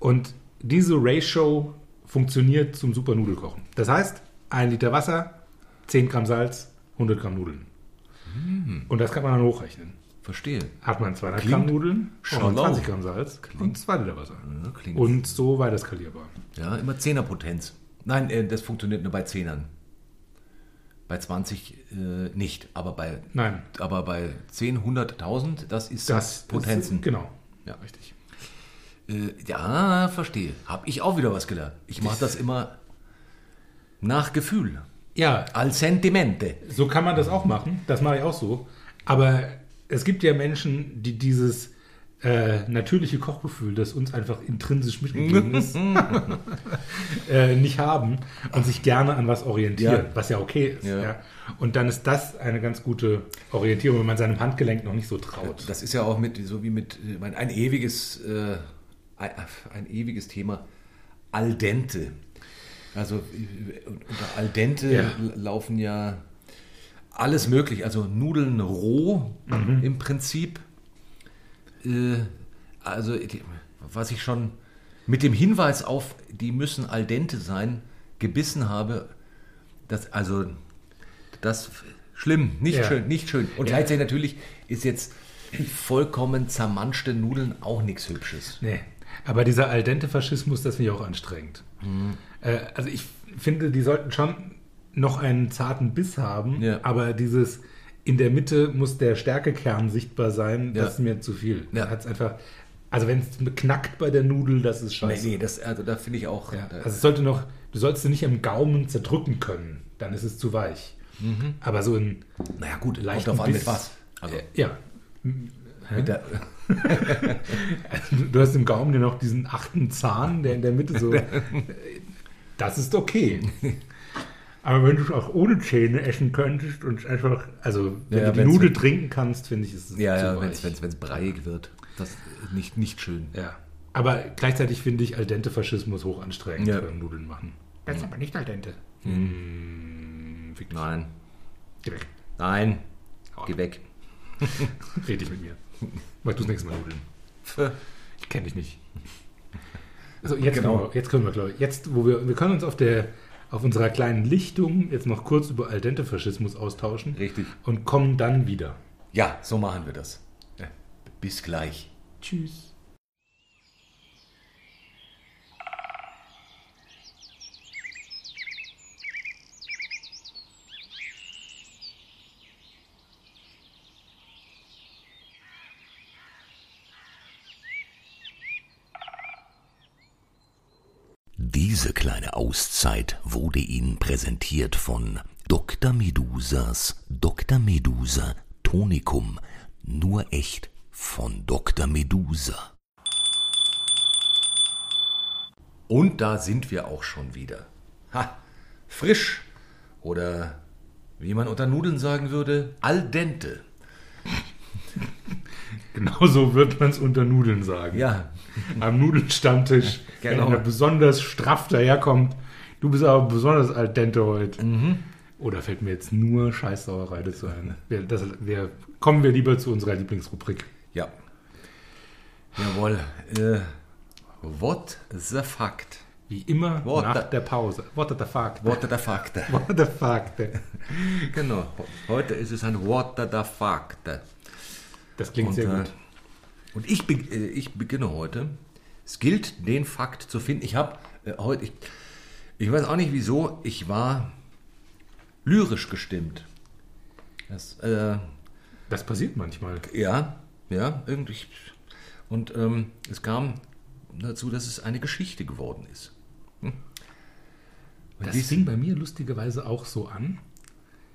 Und diese Ratio funktioniert zum super Nudelkochen. Das heißt, ein Liter Wasser, 10 Gramm Salz, 100 Gramm Nudeln. Und das kann man dann hochrechnen. Verstehe. Hat man 200 Klingt Gramm Nudeln, schon braucht man lau. 20 Gramm Salz und 2 Liter Wasser. Klingt. Und so weiter skalierbar. Ja, immer Zehnerpotenz. Nein, äh, das funktioniert nur bei Zehnern. Bei 20 äh, nicht, aber bei, Nein. aber bei 10, 100.000, das ist Das Potenzen. Ist, genau. Ja. Richtig. Äh, ja, verstehe. Habe ich auch wieder was gelernt. Ich mache das immer nach Gefühl. Ja, Al sentimente. so kann man das auch machen. Das mache ich auch so. Aber es gibt ja Menschen, die dieses äh, natürliche Kochgefühl, das uns einfach intrinsisch mitgegeben ist, äh, nicht haben und sich gerne an was orientieren, Ja. was ja okay ist. Ja. Ja. Und dann ist das eine ganz gute Orientierung, wenn man seinem Handgelenk noch nicht so traut. Das ist ja auch mit, so wie mit, mein, ein ewiges, äh, ein, ein ewiges Thema. Al dente. Also äh, unter Al dente laufen ja alles möglich. Also Nudeln roh im Prinzip. Äh, also was ich schon mit dem Hinweis auf, die müssen al dente sein, gebissen habe, das, also das schlimm, nicht Ja. schön, nicht schön. Und Ja. gleichzeitig natürlich ist jetzt vollkommen zermanschte Nudeln auch nichts Hübsches. Nee. Aber dieser al dente Faschismus, das finde ich auch anstrengend. Mhm. Äh, also ich finde, die sollten schon noch einen zarten Biss haben, Ja. aber dieses in der Mitte muss der Stärkekern sichtbar sein, Ja. das ist mir zu viel. Ja. Hat's einfach, also wenn es knackt bei der Nudel, das ist Nee, scheiße. nee, das, also da finde ich auch. Ja. Also es sollte noch, du sollst sie nicht im Gaumen zerdrücken können, dann ist es zu weich. Mhm. Aber so in naja, gut, drauf an mit was. Also ja, mit der, Du hast im Gaumen ja noch diesen achten Zahn, der in der Mitte so. Das ist okay. Aber wenn du es auch ohne Zähne essen könntest und einfach, also wenn Ja, du die Nudel trinken kannst, finde ich, ist es ja, zu ja, wenn es breiig wird. Das ist nicht, nicht schön. ja. Aber gleichzeitig finde ich al dente Faschismus hoch anstrengend Ja. beim Nudeln machen. Das ist aber nicht al dente. Hm, dich. Nein, Geh weg. nein, geh weg. Red dich mit mir. Mach du das nächste Mal Nudeln. Ich kenne dich nicht. Also jetzt, Genau. genau. jetzt können wir, glaube ich, jetzt, wo wir, wir können uns auf der, auf unserer kleinen Lichtung jetzt noch kurz über al dente Faschismus austauschen Richtig. und kommen dann wieder. Ja, so machen wir das. Bis gleich. Tschüss. Diese kleine Auszeit wurde Ihnen präsentiert von Dr. Medusas Dr. Medusa Tonikum. Nur echt von Dr. Medusa. Und da sind wir auch schon wieder. Ha, frisch. Oder wie man unter Nudeln sagen würde, al dente. Genauso wird man es unter Nudeln sagen. Ja, Am Nudelstammtisch, wenn Genau. einer besonders straff daherkommt. Du bist aber besonders al dente heute. Mhm. Oder fällt mir jetzt nur Scheißsauerei dazu ein? Wir, das, wir, kommen wir lieber zu unserer Lieblingsrubrik. ja. Jawohl. Äh, what the fact? Wie immer What nach the- der Pause. What the fuck? What the fact? What the fuck? genau. Heute ist es ein What the fact. Das klingt Und, sehr äh, gut. Und ich, be äh, ich beginne heute. Es gilt, den Fakt zu finden. Ich habe äh, heute, ich, ich weiß auch nicht wieso, ich war lyrisch gestimmt. Das, äh, Das passiert manchmal. ja, ja, irgendwie. Und ähm, es kam dazu, dass es eine Geschichte geworden ist. Hm? Das fing bei mir lustigerweise auch so an.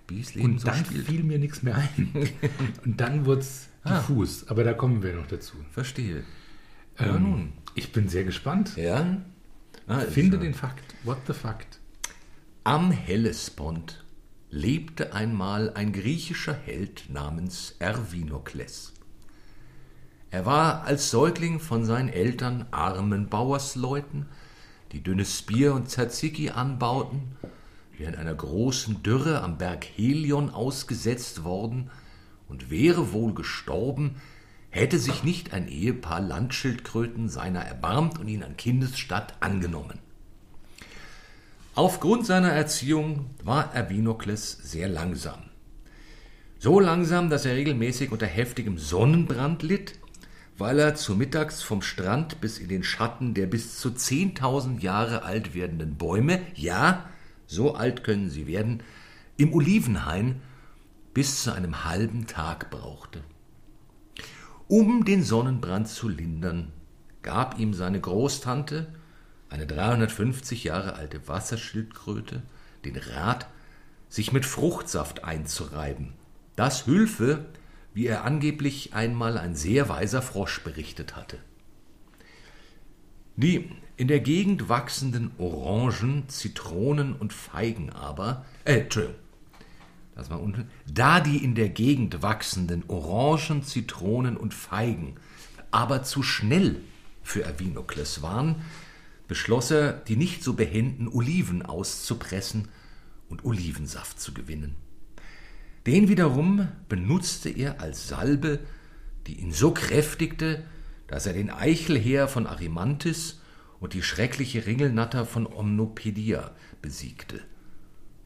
wie es Leben Und so dann spielt. fiel mir nichts mehr ein. Und dann wurde es Ah. diffus. Aber da kommen wir noch dazu. Verstehe. Ja, Ähm, nun. Ich bin sehr gespannt. Ja. Ah, Finde ja- den Fakt. What the fact? Am Hellespont lebte einmal ein griechischer Held namens Erwinokles. Er war als Säugling von seinen Eltern armen Bauersleuten, die dünnes Bier und Tzatziki anbauten, während einer großen Dürre am Berg Helion ausgesetzt worden und wäre wohl gestorben, hätte sich nicht ein Ehepaar Landschildkröten seiner erbarmt und ihn an Kindesstatt angenommen. Aufgrund seiner Erziehung war Erbinokles sehr langsam. So langsam, dass er regelmäßig unter heftigem Sonnenbrand litt, weil er zu mittags vom Strand bis in den Schatten der bis zu 10.000 Jahre alt werdenden Bäume, ja, so alt können sie werden, im Olivenhain bis zu einem halben Tag brauchte. Um den Sonnenbrand zu lindern, gab ihm seine Großtante, eine 350 Jahre alte Wasserschildkröte, den Rat, sich mit Fruchtsaft einzureiben. Das hülfe, wie er angeblich einmal ein sehr weiser Frosch berichtet hatte. Die in der Gegend wachsenden Orangen, Zitronen und Feigen aber, äh, Entschuldigung, das war unten, da die in der Gegend wachsenden Orangen, Zitronen und Feigen aber zu schnell für Avinokles waren, beschloss er, die nicht so behenden Oliven auszupressen und Olivensaft zu gewinnen. Den wiederum benutzte er als Salbe, die ihn so kräftigte, dass er den Eichelheer von Arimantis und die schreckliche Ringelnatter von Omnopedia besiegte,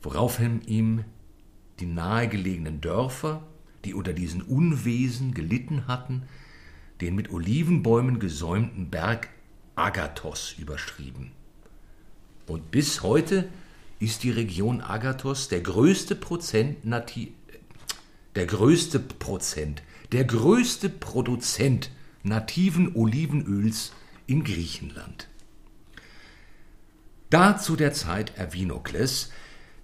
woraufhin ihm die nahegelegenen Dörfer, die unter diesen Unwesen gelitten hatten, den mit Olivenbäumen gesäumten Berg Agathos überschrieben. Und bis heute ist die Region Agathos der größte Prozent nati der größte Prozent, der größte Produzent nativen Olivenöls in Griechenland. Da zu der Zeit Erwinokles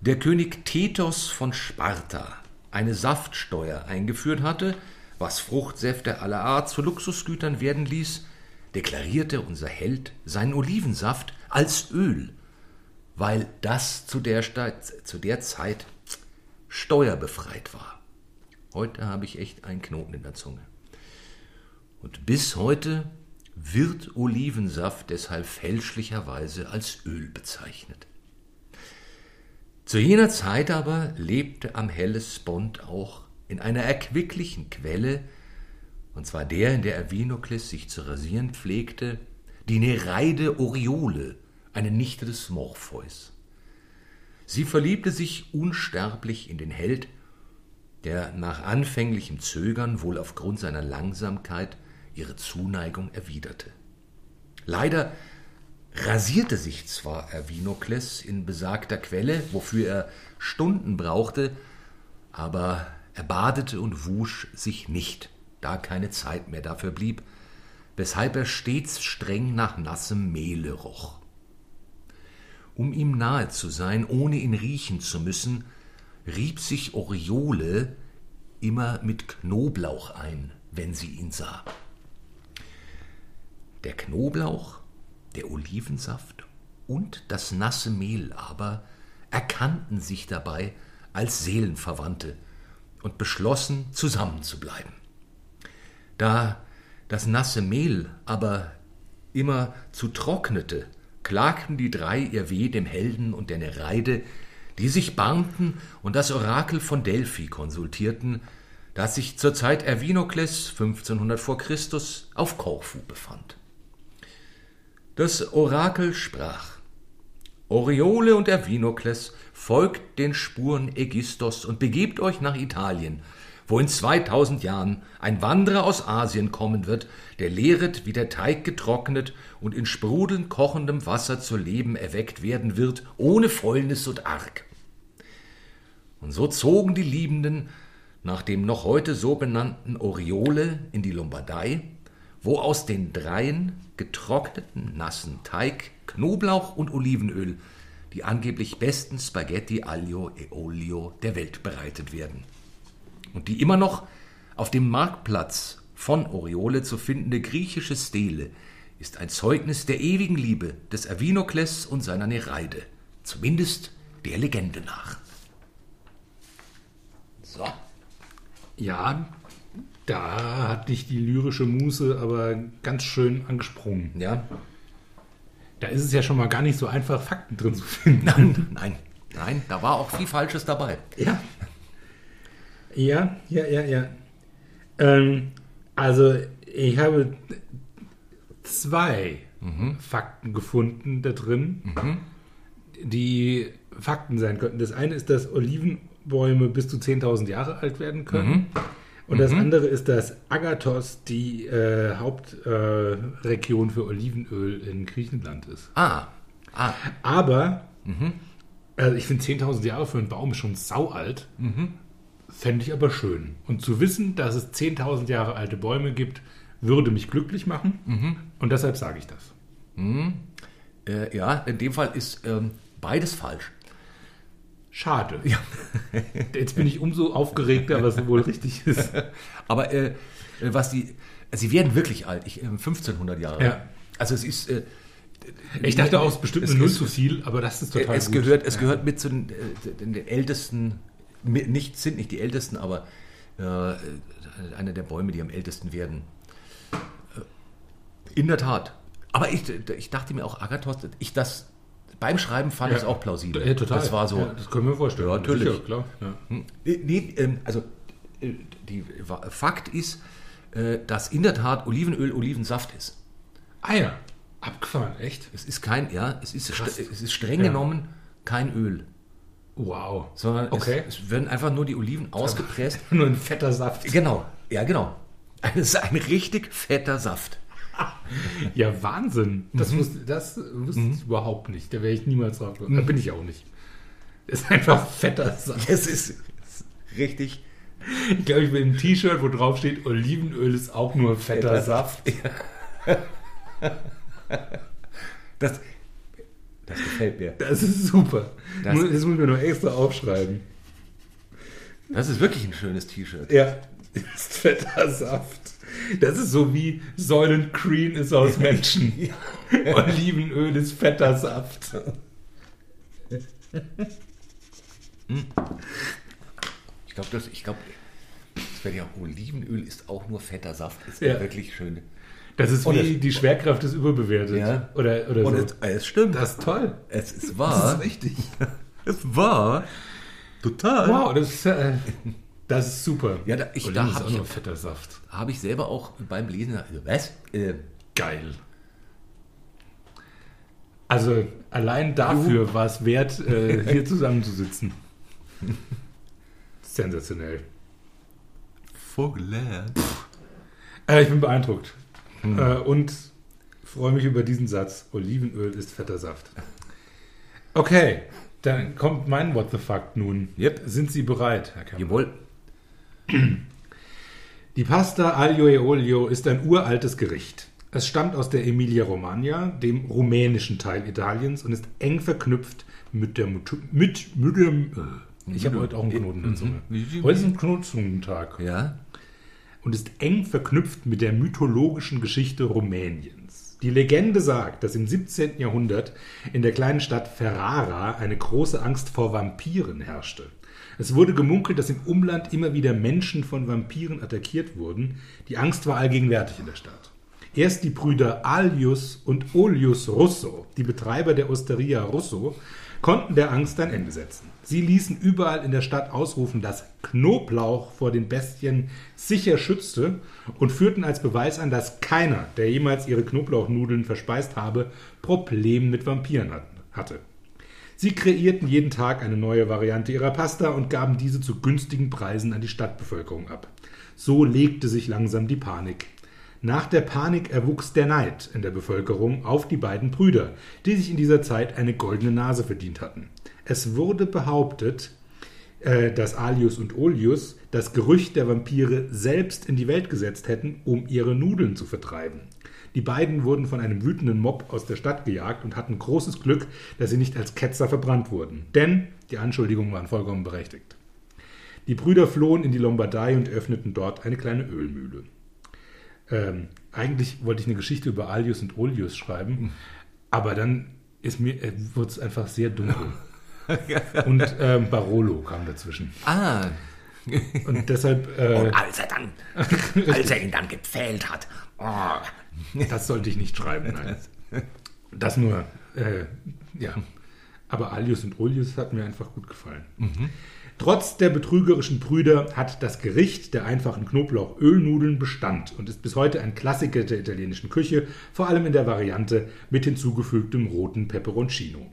der König Thetos von Sparta eine Saftsteuer eingeführt hatte, was Fruchtsäfte aller Art zu Luxusgütern werden ließ, deklarierte unser Held seinen Olivensaft als Öl, weil das zu der, zu der Zeit steuerbefreit war. Heute habe ich echt einen Knoten in der Zunge. Und bis heute wird Olivensaft deshalb fälschlicherweise als Öl bezeichnet. Zu jener Zeit aber lebte am Hellespont auch in einer erquicklichen Quelle, und zwar der, in der Ervinokles sich zu rasieren pflegte, die Nereide Oriole, eine Nichte des Morpheus. Sie verliebte sich unsterblich in den Held, der nach anfänglichem Zögern wohl aufgrund seiner Langsamkeit ihre Zuneigung erwiderte. Leider rasierte sich zwar Ervinokles in besagter Quelle, wofür er Stunden brauchte, aber er badete und wusch sich nicht, da keine Zeit mehr dafür blieb, weshalb er stets streng nach nassem Mehle roch. Um ihm nahe zu sein, ohne ihn riechen zu müssen, rieb sich Oriole immer mit Knoblauch ein, wenn sie ihn sah. Der Knoblauch der Olivensaft und das nasse Mehl aber erkannten sich dabei als Seelenverwandte und beschlossen, zusammenzubleiben. Da das nasse Mehl aber immer zu trocknete, klagten die drei ihr Weh dem Helden und der Nereide, die sich barmten und das Orakel von Delphi konsultierten, das sich zur Zeit Erwinokles 1500 vor Christus auf Korfu befand. Das Orakel sprach: Oriole und Erwinokles, folgt den Spuren Ägistos und begebt euch nach Italien, wo in 2000 Jahren ein Wanderer aus Asien kommen wird, der lehret, wie der Teig getrocknet und in sprudelnd kochendem Wasser zu Leben erweckt werden wird, ohne Fäulnis und Arg. Und so zogen die Liebenden nach dem noch heute so benannten Oriole in die Lombardei, wo aus den dreien getrockneten nassen Teig, Knoblauch und Olivenöl die angeblich besten Spaghetti aglio e olio der Welt bereitet werden. Und die immer noch auf dem Marktplatz von Oriole zu findende griechische Stele ist ein Zeugnis der ewigen Liebe des Erwinokles und seiner Nereide, zumindest der Legende nach. So. Ja, da hat dich die lyrische Muse aber ganz schön angesprungen. Ja. Da ist es ja schon mal gar nicht so einfach, Fakten drin zu finden. Nein, nein, nein, da war auch viel Falsches dabei. Ja. Ja, ja, ja, ja. Ähm, also, ich habe zwei Fakten gefunden da drin. die Fakten sein könnten. Das eine ist, dass Olivenbäume bis zu 10.000 Jahre alt werden können. Und das andere ist, dass Agathos die äh, Hauptregion äh, für Olivenöl in Griechenland ist. Ah, ah, Aber, also ich finde 10.000 Jahre für einen Baum ist schon saualt. Fände ich aber schön. Und zu wissen, dass es 10.000 Jahre alte Bäume gibt, würde mich glücklich machen. Und deshalb sage ich das. äh, ja, in dem Fall ist ähm, beides falsch. Schade. Jetzt bin ich umso aufgeregter, was wohl richtig ist. Aber äh, äh, was die, sie werden wirklich alt, ich, äh, 1500 Jahre. Ja. Also es ist, äh, Ich dachte auch, es ist bestimmt Es eine Null zu viel, aber das ist total es gut. gehört, es Ja. gehört mit zu den, äh, den, ältesten, nicht sind nicht die ältesten, aber äh, einer der Bäume, die am ältesten werden. Äh, In der Tat. Aber ich, ich dachte mir auch, Agathos, ich das beim Schreiben fand ich es auch plausibel. Ja, total. Das war so. Ja, das können wir vorstellen. Ja, natürlich. Sicher, klar. Ja. Hm, Nee, ähm, also äh, die Fakt ist, äh, dass in der Tat Olivenöl Olivensaft ist. Ah ja, abgefahren, echt? Es ist kein, ja, es ist, Krass. es ist streng Ja. genommen kein Öl, Wow. sondern Okay. es, es werden einfach nur die Oliven ausgepresst. Nur ein fetter Saft. Genau, ja genau. Es ist ein richtig fetter Saft. Ja, Wahnsinn. Mhm. Das wusste, das wusste ich überhaupt nicht. Da wäre ich niemals drauf gekommen. Da bin ich auch nicht. Das ist einfach fetter Saft. Es ist, richtig Ich glaube, ich will ein T-Shirt, wo drauf steht, Olivenöl ist auch nur fetter Fetter Saft. Das, das gefällt mir. Das ist super. Das- Das, muss ich mir nur extra aufschreiben. Das ist wirklich ein schönes T-Shirt. Ja, ist fetter Saft. Das ist so wie Soylent Green ist aus Menschen. Olivenöl ist fetter Saft. Ich glaube, das, ich glaube, das wäre ja Olivenöl ist auch nur fetter Saft. Ist Ja. wirklich schön. Das ist Und wie es- die Schwerkraft ist überbewertet. Ja. Oder, oder Und so. es, es stimmt. das ist toll. es ist Das wahr. ist richtig. Es war total. Wow, das ist, äh, das ist super. Ja, da- ich- Oliven da ist hab auch ich- fetter Saft. Habe ich selber auch beim Lesen. Also, was? Äh, Geil. Also allein dafür war es wert, äh, hier zusammenzusitzen. Sensationell. Vogelert. Äh, ich bin beeindruckt. Äh, und freue mich über diesen Satz. Olivenöl ist fetter Saft. Okay, dann kommt mein What the Fuck nun. Yep. Sind Sie bereit, Herr Kemper? Jawohl. Die Pasta aglio e olio ist ein uraltes Gericht. Es stammt aus der Emilia-Romagna, dem rumänischen Teil Italiens, und ist eng verknüpft mit der Mutu mit, mit dem. Äh, ich habe heute auch einen Knoten in der Zunge. Mhm. Heute ist ein Knotzungentag. Ja. und ist eng verknüpft mit der mythologischen Geschichte Rumäniens. Die Legende sagt, dass im 17. Jahrhundert in der kleinen Stadt Ferrara eine große Angst vor Vampiren herrschte. Es wurde gemunkelt, dass im Umland immer wieder Menschen von Vampiren attackiert wurden. Die Angst war allgegenwärtig in der Stadt. Erst die Brüder Alius und Olius Russo, die Betreiber der Osteria Russo, konnten der Angst ein Ende setzen. Sie ließen überall in der Stadt ausrufen, dass Knoblauch vor den Bestien sicher schützte und führten als Beweis an, dass keiner, der jemals ihre Knoblauchnudeln verspeist habe, Probleme mit Vampiren hat- hatte. Sie kreierten jeden Tag eine neue Variante ihrer Pasta und gaben diese zu günstigen Preisen an die Stadtbevölkerung ab. So legte sich langsam die Panik. Nach der Panik erwuchs der Neid in der Bevölkerung auf die beiden Brüder, die sich in dieser Zeit eine goldene Nase verdient hatten. Es wurde behauptet, äh, dass Alius und Olius das Gerücht der Vampire selbst in die Welt gesetzt hätten, um ihre Nudeln zu vertreiben. Die beiden wurden von einem wütenden Mob aus der Stadt gejagt und hatten großes Glück, dass sie nicht als Ketzer verbrannt wurden. Denn die Anschuldigungen waren vollkommen berechtigt. Die Brüder flohen in die Lombardei und öffneten dort eine kleine Ölmühle. Ähm, eigentlich wollte ich eine Geschichte über Alius und Olius schreiben, aber dann ist mir, äh, wurde es einfach sehr dunkel. und ähm, Barolo kam dazwischen. Ah. Und deshalb, äh, Und als er dann, als er ihn dann gepfählt hat. Oh. das sollte ich nicht schreiben. Nein. Das nur, äh, ja. Aber Alius und Olius hat mir einfach gut gefallen. Trotz der betrügerischen Brüder hat das Gericht der einfachen Knoblauch-Ölnudeln Bestand und ist bis heute ein Klassiker der italienischen Küche, vor allem in der Variante mit hinzugefügtem roten Peperoncino.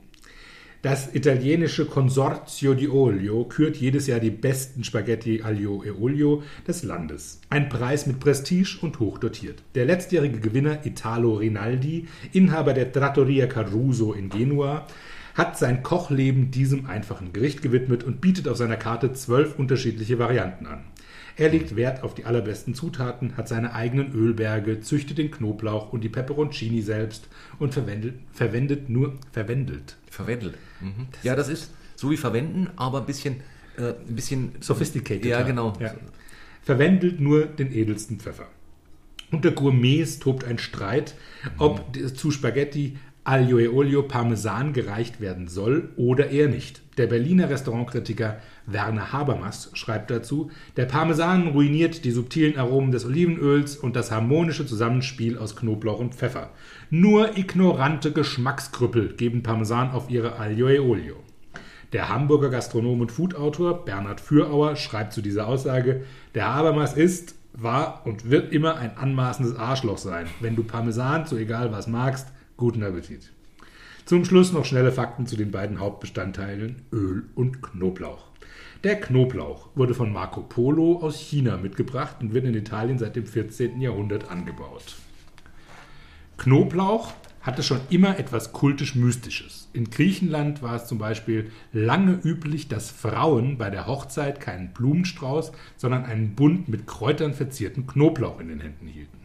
Das italienische Consorzio di Olio kürt jedes Jahr die besten Spaghetti aglio e olio des Landes. Ein Preis mit Prestige und hoch dotiert. Der letztjährige Gewinner Italo Rinaldi, Inhaber der Trattoria Caruso in Genua, hat sein Kochleben diesem einfachen Gericht gewidmet und bietet auf seiner Karte zwölf unterschiedliche Varianten an. Er legt Wert auf die allerbesten Zutaten, hat seine eigenen Ölberge, züchtet den Knoblauch und die Peperoncini selbst und verwendet, verwendet nur verwendet. Verwendelt. Mhm. Ja, das ist so wie verwenden, aber ein bisschen, äh, ein bisschen Sophisticated. Ja, genau. Ja. Verwendet nur den edelsten Pfeffer. Unter Gourmets tobt ein Streit, ob die- zu Spaghetti Aglio e Olio Parmesan gereicht werden soll oder eher nicht. Der Berliner Restaurantkritiker Werner Habermas schreibt dazu, der Parmesan ruiniert die subtilen Aromen des Olivenöls und das harmonische Zusammenspiel aus Knoblauch und Pfeffer. Nur ignorante Geschmackskrüppel geben Parmesan auf ihre Aglio e Olio. Der Hamburger Gastronom und Foodautor Bernhard Fürauer schreibt zu dieser Aussage, der Habermas ist, war und wird immer ein anmaßendes Arschloch sein. Wenn du Parmesan so egal was magst, guten Appetit. Zum Schluss noch schnelle Fakten zu den beiden Hauptbestandteilen Öl und Knoblauch. Der Knoblauch wurde von Marco Polo aus China mitgebracht und wird in Italien seit dem 14. Jahrhundert angebaut. Knoblauch hatte schon immer etwas kultisch-mystisches. In Griechenland war es zum Beispiel lange üblich, dass Frauen bei der Hochzeit keinen Blumenstrauß, sondern einen Bund mit Kräutern verzierten Knoblauch in den Händen hielten.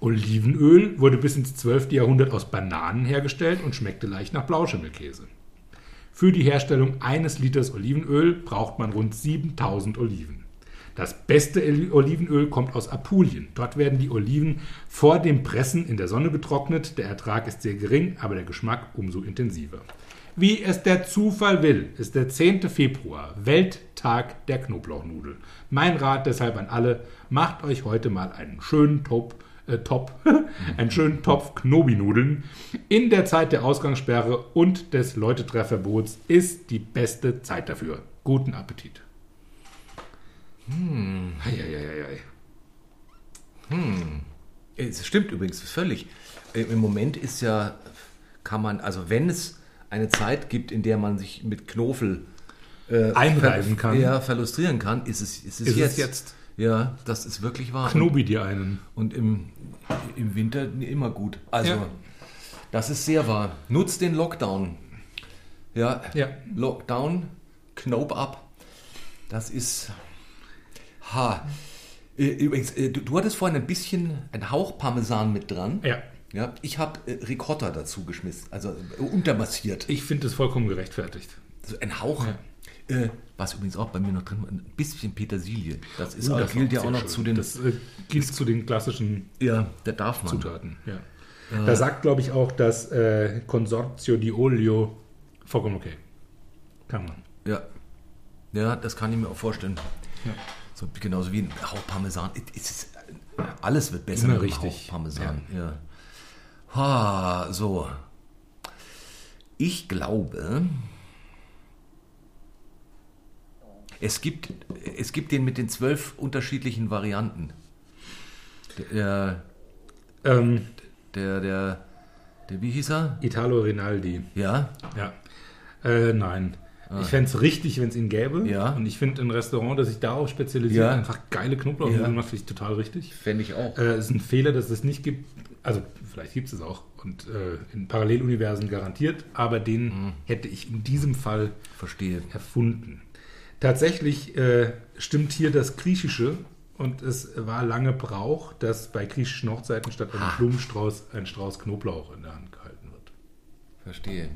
Olivenöl wurde bis ins 12. Jahrhundert aus Bananen hergestellt und schmeckte leicht nach Blauschimmelkäse. Für die Herstellung eines Liters Olivenöl braucht man rund 7000 Oliven. Das beste Olivenöl kommt aus Apulien. Dort werden die Oliven vor dem Pressen in der Sonne getrocknet. Der Ertrag ist sehr gering, aber der Geschmack umso intensiver. Wie es der Zufall will, ist der 10. Februar Welttag der Knoblauchnudel. Mein Rat deshalb an alle, macht euch heute mal einen schönen Top, äh, Top, einen schönen Topf Knobi-Nudeln. In der Zeit der Ausgangssperre und des Leutetreffverbots ist die beste Zeit dafür. Guten Appetit. Eieieiei. Es stimmt übrigens völlig. Äh, Im Moment ist ja, kann man, also wenn es eine Zeit gibt, in der man sich mit Knofel äh, Einreiben kann. Ja, verlustrieren kann, ist es, ist es, Ist es jetzt. Ja, das ist wirklich wahr. Knobi dir einen. Und im, im Winter immer gut. Also, Ja. das ist sehr wahr. Nutzt den Lockdown. Ja, Ja. Lockdown, Knob ab. Das ist. Ha. Übrigens, äh, du, du hattest vorhin ein bisschen, ein Hauch Parmesan mit dran. Ja. Ja, ich habe äh, Ricotta dazu geschmissen, also äh, untermassiert. Ich finde es vollkommen gerechtfertigt. So ein Hauch. Äh, was übrigens auch bei mir noch drin war, ein bisschen Petersilie. Das ist Oh, das gilt ja auch noch schön. zu den. Das äh, gilt zu den klassischen ja, der darf man. Zutaten. Ja. Da sagt, glaube ich, auch das äh, Consorzio di Olio vollkommen okay. Kann man. Ja. Ja, das kann ich mir auch vorstellen. Ja. So, genauso wie ein Hauch Parmesan. Es ist, alles wird besser Immer mit richtig. Hauch Parmesan. Ja. Ha, so. Ich glaube, es gibt, es gibt den mit den zwölf unterschiedlichen Varianten. Der, Ähm, der, der, der, wie hieß er? Italo Rinaldi. Ja, Ja. Äh, nein. Ich fände es richtig, wenn es ihn gäbe. Ah. Ja. Und ich finde ein Restaurant, das sich darauf spezialisiert, Ja. einfach geile Knoblauchnudeln Ja. macht, finde ich total richtig. fände ich auch. Äh, es ist ein Fehler, dass es das nicht gibt. Also, vielleicht gibt es es auch. Und äh, in Paralleluniversen garantiert. Aber den Mhm. hätte ich in diesem Fall Verstehe. erfunden. Tatsächlich äh, stimmt hier das Griechische und es war lange Brauch, dass bei griechischen Hochzeiten statt einem. Blumenstrauß ein Strauß Knoblauch in der Hand gehalten wird. Verstehe.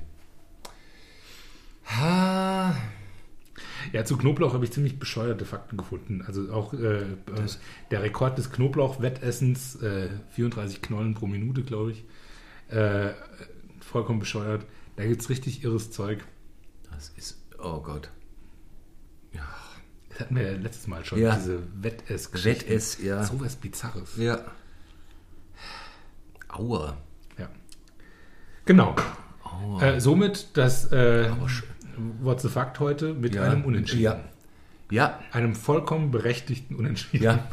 Ha. Ja, zu Knoblauch habe ich ziemlich bescheuerte Fakten gefunden. Also auch äh, der Rekord des Knoblauch-Wettessens, äh, 34 Knollen pro Minute, glaube ich. Äh, vollkommen bescheuert. Da gibt es richtig irres Zeug. Das ist, oh Gott. Das hatten wir ja letztes Mal schon, Ja. diese wettess Wettess, ja. So was Bizarres. Ja. Aua. Ja. Genau. Aua. Äh, somit das äh. What's the Fact heute mit Ja. einem Unentschieden. Ja. Ja. Einem vollkommen berechtigten Unentschieden. Ja.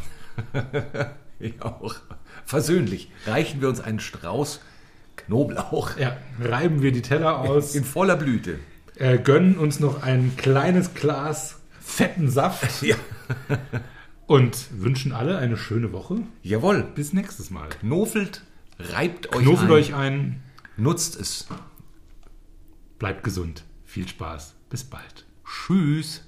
ich auch. Versöhnlich. Reichen wir uns einen Strauß Knoblauch Ja, reiben wir die Teller aus, in voller Blüte. äh, gönnen uns noch ein kleines Glas fetten Saft Ja. und wünschen alle eine schöne Woche. Jawohl. Bis nächstes Mal. Knofelt, reibt euch Knuffelt ein, euch ein, nutzt es. bleibt gesund. Viel Spaß. Bis bald. Tschüss.